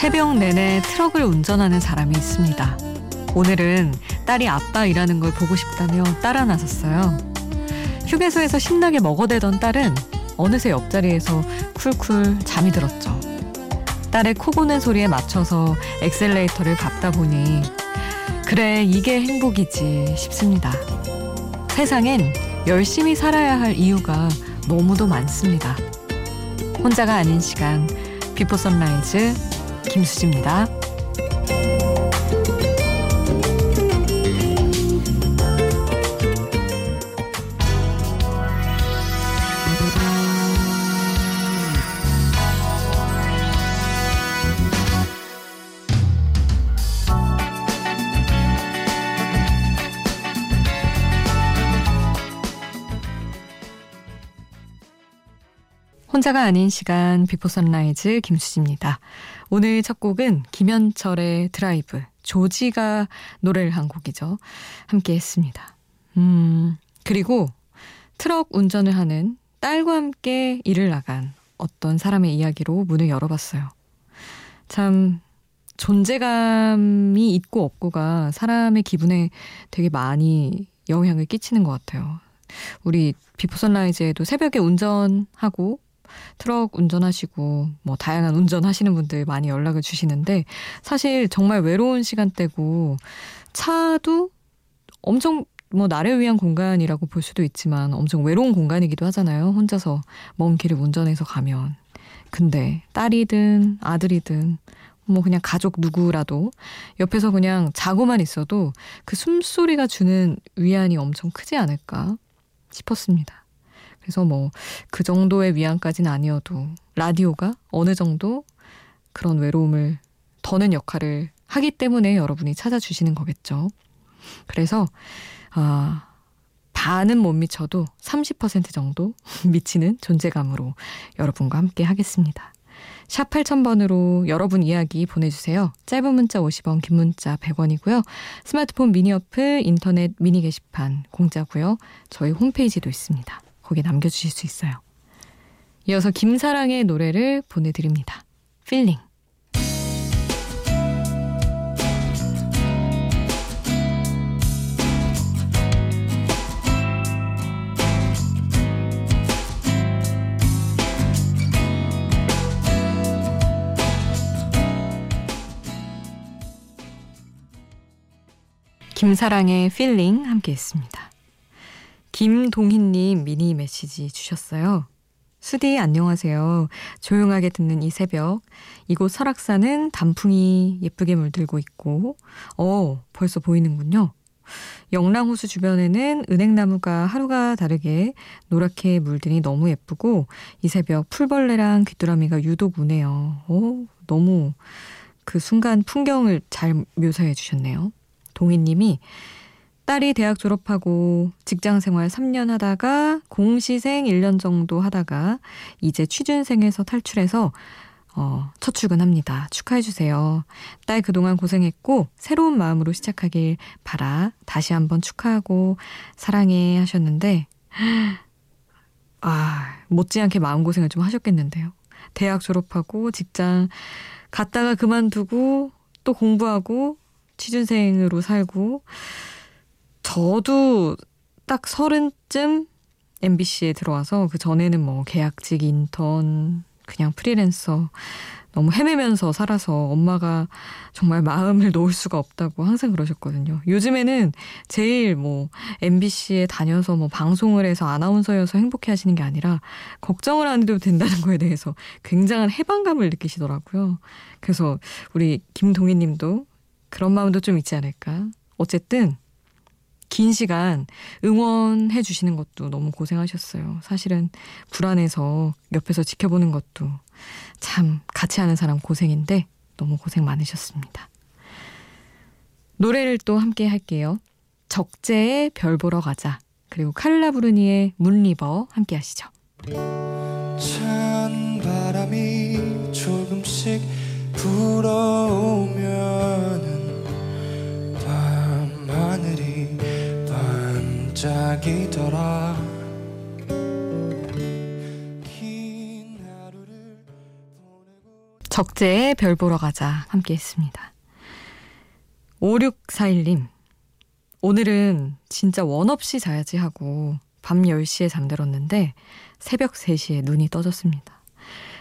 새벽 내내 트럭을 운전하는 사람이 있습니다. 오늘은 딸이 아빠 일하는 걸 보고 싶다며 따라 나섰어요. 휴게소에서 신나게 먹어대던 딸은 어느새 옆자리에서 쿨쿨 잠이 들었죠. 딸의 코 고는 소리에 맞춰서 엑셀레이터를 밟다 보니 그래 이게 행복이지 싶습니다. 세상엔 열심히 살아야 할 이유가 너무도 많습니다. 혼자가 아닌 시간 비포 선라이즈 김수지입니다. 혼자가 아닌 시간 비포 선라이즈 김수지입니다. 오늘 첫 곡은 김현철의 드라이브 조지가 노래를 한 곡이죠. 함께 했습니다. 음, 그리고 트럭 운전을 하는 딸과 함께 일을 나간 어떤 사람의 이야기로 문을 열어봤어요. 참 존재감이 있고 없고가 사람의 기분에 되게 많이 영향을 끼치는 것 같아요. 우리 비포 선라이즈에도 새벽에 운전하고 트럭 운전하시고 뭐 다양한 운전하시는 분들 많이 연락을 주시는데 사실 정말 외로운 시간대고 차도 엄청 뭐 나를 위한 공간이라고 볼 수도 있지만 엄청 외로운 공간이기도 하잖아요. 혼자서 먼 길을 운전해서 가면. 근데 딸이든 아들이든 뭐 그냥 가족 누구라도 옆에서 그냥 자고만 있어도 그 숨소리가 주는 위안이 엄청 크지 않을까 싶었습니다. 그래서 뭐 그 정도의 위안까지는 아니어도 라디오가 어느 정도 그런 외로움을 더는 역할을 하기 때문에 여러분이 찾아주시는 거겠죠. 그래서 아 반은 못 미쳐도 30% 정도 미치는 존재감으로 여러분과 함께 하겠습니다. 샵 8000번으로 여러분 이야기 보내주세요. 짧은 문자 50원, 긴 문자 100원이고요. 스마트폰 미니 어플, 인터넷 미니 게시판 공짜고요. 저희 홈페이지도 있습니다. 거기에 남겨주실 수 있어요. 이어서 김사랑의 노래를 보내드립니다. Feeling. 김사랑의 Feeling 함께 했습니다. 김동희님 미니 메시지 주셨어요. 수디 안녕하세요. 조용하게 듣는 이 새벽. 이곳 설악산은 단풍이 예쁘게 물들고 있고, 어, 벌써 보이는군요. 영랑호수 주변에는 은행나무가 하루가 다르게 노랗게 물들이 너무 예쁘고, 이 새벽 풀벌레랑 귀뚜라미가 유독 우네요. 오, 너무 그 순간 풍경을 잘 묘사해 주셨네요. 동희님이 딸이 대학 졸업하고 직장 생활 3년 하다가 공시생 1년 정도 하다가 이제 취준생에서 탈출해서 어, 첫 출근합니다. 축하해주세요. 딸 그동안 고생했고, 새로운 마음으로 시작하길 바라. 다시 한번 축하하고, 사랑해 하셨는데, 아, 못지않게 마음고생을 좀 하셨겠는데요. 대학 졸업하고, 직장 갔다가 그만두고, 또 공부하고, 취준생으로 살고, 저도 딱 서른쯤 MBC에 들어와서 그 전에는 뭐 계약직 인턴 그냥 프리랜서 너무 헤매면서 살아서 엄마가 정말 마음을 놓을 수가 없다고 항상 그러셨거든요. 요즘에는 제일 뭐 MBC에 다녀서 뭐 방송을 해서 아나운서여서 행복해 하시는 게 아니라 걱정을 안 해도 된다는 거에 대해서 굉장한 해방감을 느끼시더라고요. 그래서 우리 김동희 님도 그런 마음도 좀 있지 않을까. 어쨌든 긴 시간 응원해 주시는 것도 너무 고생하셨어요. 사실은 불안해서 옆에서 지켜보는 것도 참 같이 하는 사람 고생인데 너무 고생 많으셨습니다. 노래를 또 함께 할게요. 적재의 별 보러 가자. 그리고 칼라 브루니의 문리버 함께 하시죠. 찬 바람이 조금씩 불어오면 반짝이더라 적재의 별 보러 가자 함께 했습니다. 5641님. 오늘은 진짜 원 없이 자야지 하고 밤 10시에 잠들었는데 새벽 3시에 눈이 떠졌습니다.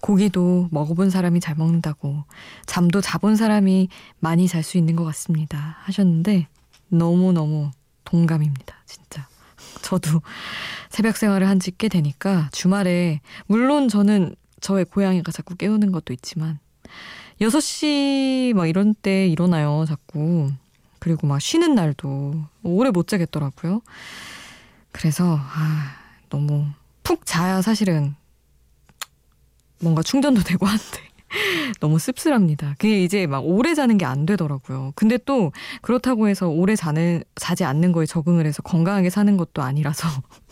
고기도 먹어본 사람이 잘 먹는다고 잠도 자본 사람이 많이 잘 수 있는 것 같습니다. 하셨는데 너무너무 동감입니다. 진짜. 저도 새벽 생활을 한 지 꽤 되니까 주말에 물론 저는 저의 고양이가 자꾸 깨우는 것도 있지만 6시 막 이런 때 일어나요, 자꾸. 그리고 막 쉬는 날도 오래 못 자겠더라고요. 그래서 아, 너무 푹 자야 사실은 뭔가 충전도 되고 한데 너무 씁쓸합니다. 그게 이제 막 오래 자는 게 안 되더라고요. 근데 또 그렇다고 해서 오래 자는 자지 않는 거에 적응을 해서 건강하게 사는 것도 아니라서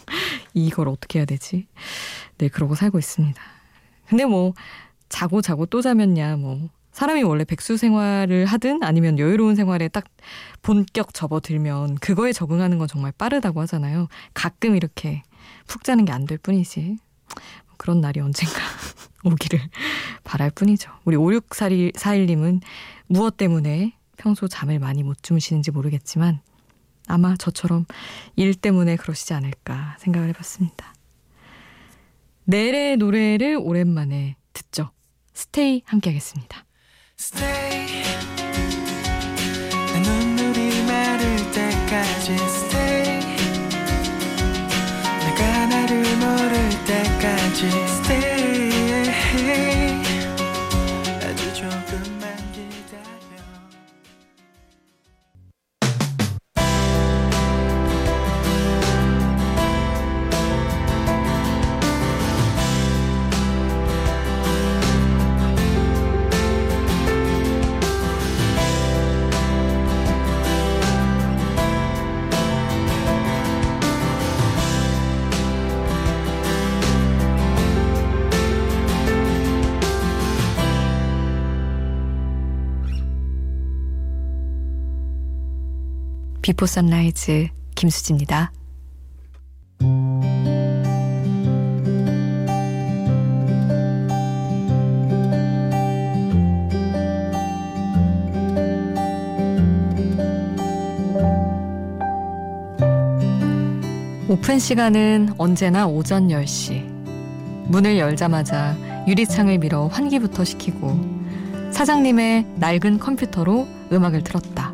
이걸 어떻게 해야 되지? 네, 그러고 살고 있습니다. 근데 뭐 자고 자고 또 자면야 뭐 사람이 원래 백수 생활을 하든 아니면 여유로운 생활에 딱 본격 접어들면 그거에 적응하는 건 정말 빠르다고 하잖아요. 가끔 이렇게 푹 자는 게 안 될 뿐이지. 그런 날이 언젠가 오기를 바랄 뿐이죠. 우리 5641님은 무엇 때문에 평소 잠을 많이 못 주무시는지 모르겠지만 아마 저처럼 일 때문에 그러시지 않을까 생각을 해봤습니다. 넬의 노래를 오랜만에 듣죠. 스테이 함께 하겠습니다. Stay 내 눈물이 마를 때까지 Stay 내가 나를 모를 때까지 Stay Before Sunrise 김수지입니다. 오픈 시간은 언제나 오전 10시. 문을 열자마자 유리창을 밀어 환기부터 시키고 사장님의 낡은 컴퓨터로 음악을 틀었다.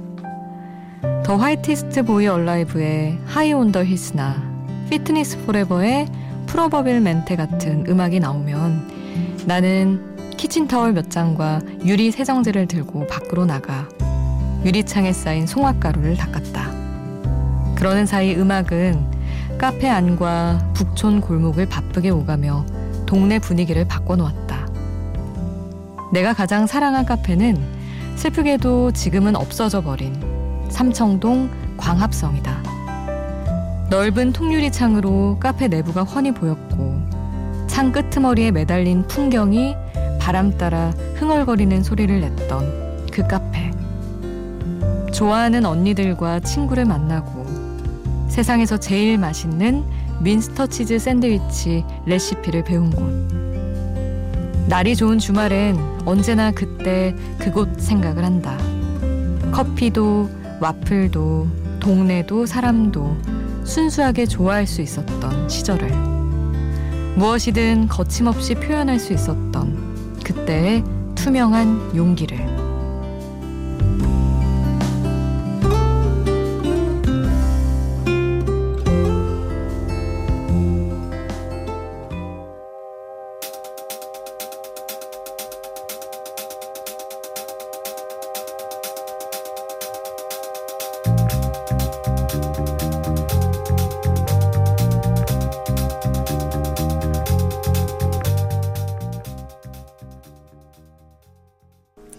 The Whitest Boy Alive의 High on the Heels나 Fitness Forever의 Probabilmente 같은 음악이 나오면 나는 키친타월 몇 장과 유리 세정제를 들고 밖으로 나가 유리창에 쌓인 송화가루를 닦았다. 그러는 사이 음악은 카페 안과 북촌 골목을 바쁘게 오가며 동네 분위기를 바꿔놓았다. 내가 가장 사랑한 카페는 슬프게도 지금은 없어져 버린 삼청동 광합성이다. 넓은 통유리 창으로 카페 내부가 훤히 보였고 창 끄트머리에 매달린 풍경이 바람 따라 흥얼거리는 소리를 냈던 그 카페. 좋아하는 언니들과 친구를 만나고 세상에서 제일 맛있는 민스터 치즈 샌드위치 레시피를 배운 곳. 날이 좋은 주말엔 언제나 그때 그곳 생각을 한다. 커피도 와플도 동네도 사람도 순수하게 좋아할 수 있었던 시절을. 무엇이든 거침없이 표현할 수 있었던 그때의 투명한 용기를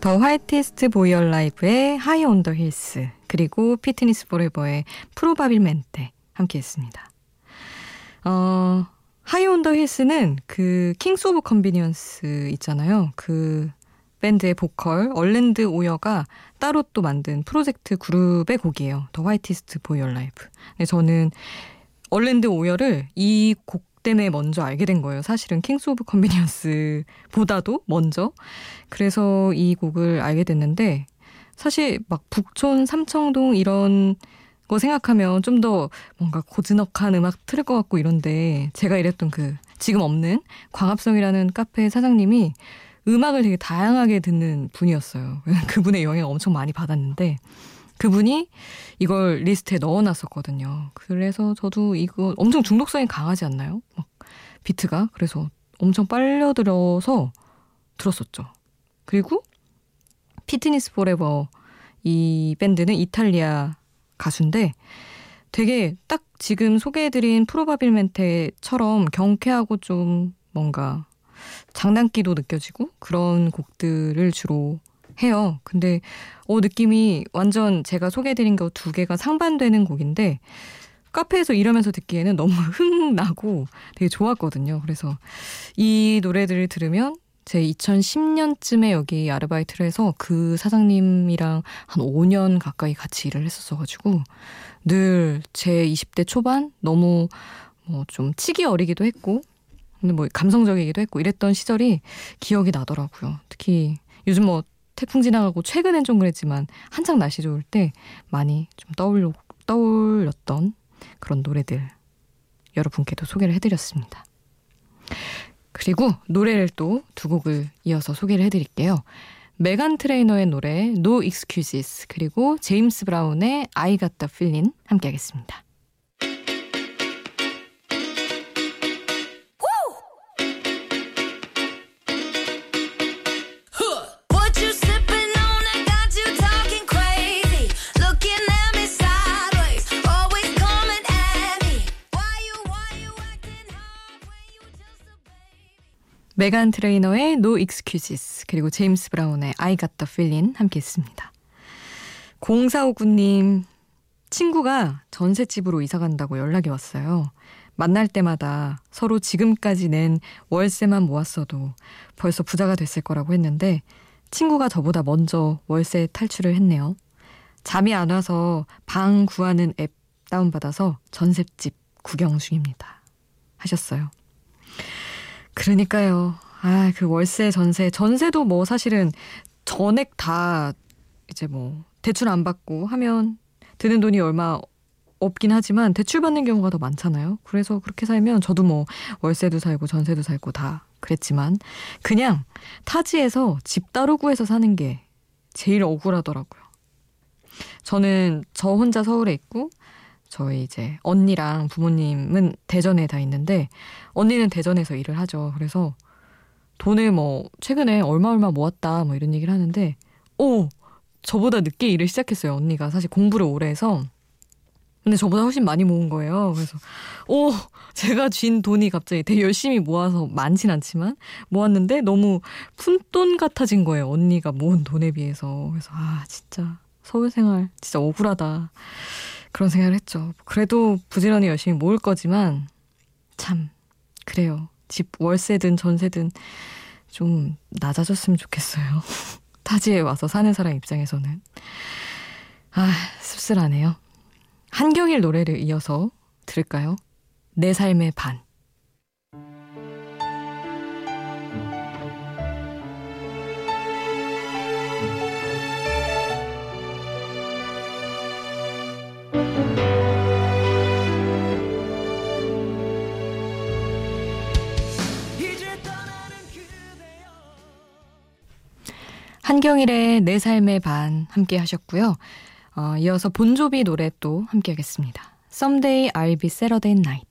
The Whitest Boy Alive의 High on the Heels 그리고 Fitness Forever의 Probabilmente 함께 했습니다. 어, High on the Heels는 그 Kings of Convenience 있잖아요. 그 밴드의 보컬 Erlend Øye가 따로 또 만든 프로젝트 그룹의 곡이에요. The Whitest Boy Alive. 네, 저는 Erlend Øye를 이 곡 때문에 먼저 알게 된 거예요. 사실은 Kings of Convenience보다도 먼저. 그래서 이 곡을 알게 됐는데 사실 막 북촌 삼청동 이런 거 생각하면 좀 더 뭔가 고즈넉한 음악 틀을 것 같고 이런데 제가 일했던 그 지금 없는 광합성이라는 카페 사장님이 음악을 되게 다양하게 듣는 분이었어요. 그분의 영향을 엄청 많이 받았는데 그분이 이걸 리스트에 넣어놨었거든요. 그래서 저도 이거 엄청 중독성이 강하지 않나요? 막 비트가 그래서 엄청 빨려들어서 들었었죠. 그리고 Fitness Forever 이 밴드는 이탈리아 가수인데 되게 딱 지금 소개해드린 Probabilmente처럼 경쾌하고 좀 뭔가 장난기도 느껴지고 그런 곡들을 주로 해요. 근데 어 느낌이 완전 제가 소개해드린 거 두 개가 상반되는 곡인데 카페에서 일하면서 듣기에는 너무 흥나고 되게 좋았거든요. 그래서 이 노래들을 들으면 제 2010년쯤에 여기 아르바이트를 해서 그 사장님이랑 한 5년 가까이 같이 일을 했었어가지고 늘 제 20대 초반 너무 뭐 좀 치기 어리기도 했고 근데 뭐 감성적이기도 했고 이랬던 시절이 기억이 나더라고요. 특히 요즘 뭐 태풍 지나가고 최근엔 좀 그랬지만 한창 날씨 좋을 때 많이 좀 떠올려, 떠올렸던 그런 노래들 여러분께도 소개를 해드렸습니다. 그리고 노래를 또 두 곡을 이어서 소개를 해드릴게요. 메간 트레이너의 노래 No Excuses 그리고 제임스 브라운의 I Got The Feeling 함께 하겠습니다. 메간 트레이너의 No Excuses 그리고 제임스 브라운의 I Got The Feeling 함께 했습니다. 0459님 친구가 전셋집으로 이사 간다고 연락이 왔어요. 만날 때마다 서로 지금까지 낸 월세만 모았어도 벌써 부자가 됐을 거라고 했는데 친구가 저보다 먼저 월세 탈출을 했네요. 잠이 안 와서 방 구하는 앱 다운받아서 전셋집 구경 중입니다. 하셨어요. 그러니까요. 아, 그 월세, 전세. 전세도 뭐 사실은 전액 다 이제 뭐 대출 안 받고 하면 드는 돈이 얼마 없긴 하지만 대출 받는 경우가 더 많잖아요. 그래서 그렇게 살면 저도 뭐 월세도 살고 전세도 살고 다 그랬지만 그냥 타지에서 집 따로 구해서 사는 게 제일 억울하더라고요. 저는 저 혼자 서울에 있고 저희 이제 언니랑 부모님은 대전에 다 있는데 언니는 대전에서 일을 하죠. 그래서 돈을 뭐 최근에 얼마 얼마 모았다 뭐 이런 얘기를 하는데 오 저보다 늦게 일을 시작했어요. 언니가 사실 공부를 오래 해서 근데 저보다 훨씬 많이 모은 거예요. 그래서 오 제가 쥔 돈이 갑자기 되게 열심히 모아서 많진 않지만 모았는데 너무 푼돈 같아진 거예요. 언니가 모은 돈에 비해서. 그래서 아 진짜 서울 생활 진짜 억울하다. 그런 생각을 했죠. 그래도 부지런히 열심히 모을 거지만 참 그래요. 집 월세든 전세든 좀 낮아졌으면 좋겠어요. 타지에 와서 사는 사람 입장에서는 아 씁쓸하네요. 한경일 노래를 이어서 들을까요? 내 삶의 반. 한경일의 내 삶의 반 함께 하셨고요. 어, 이어서 본조비 노래 또 함께 하겠습니다. Someday I'll be Saturday Night.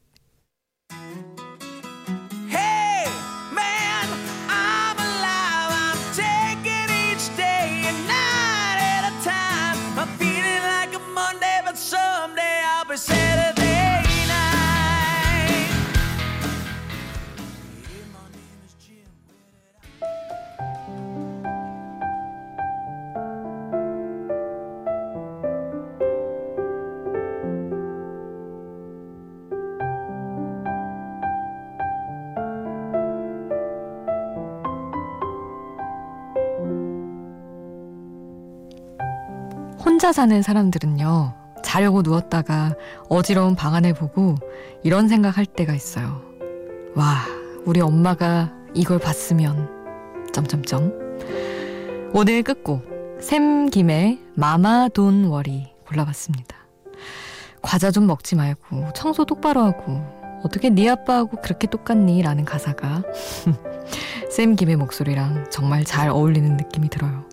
혼자 사는 사람들은요, 자려고 누웠다가 어지러운 방 안을 보고 이런 생각할 때가 있어요. 와, 우리 엄마가 이걸 봤으면 점점점 오늘 끝곡 샘 김의 마마 돈 워리 골라봤습니다. 과자 좀 먹지 말고 청소 똑바로 하고 어떻게 네 아빠하고 그렇게 똑같니? 라는 가사가 샘 김의 목소리랑 정말 잘 어울리는 느낌이 들어요.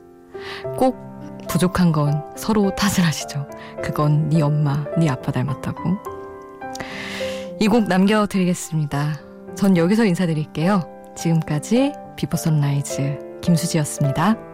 꼭 부족한 건 서로 탓을 하시죠. 그건 네 엄마, 네 아빠 닮았다고. 이 곡 남겨드리겠습니다. 전 여기서 인사드릴게요. 지금까지 Before Sunrise 김수지였습니다.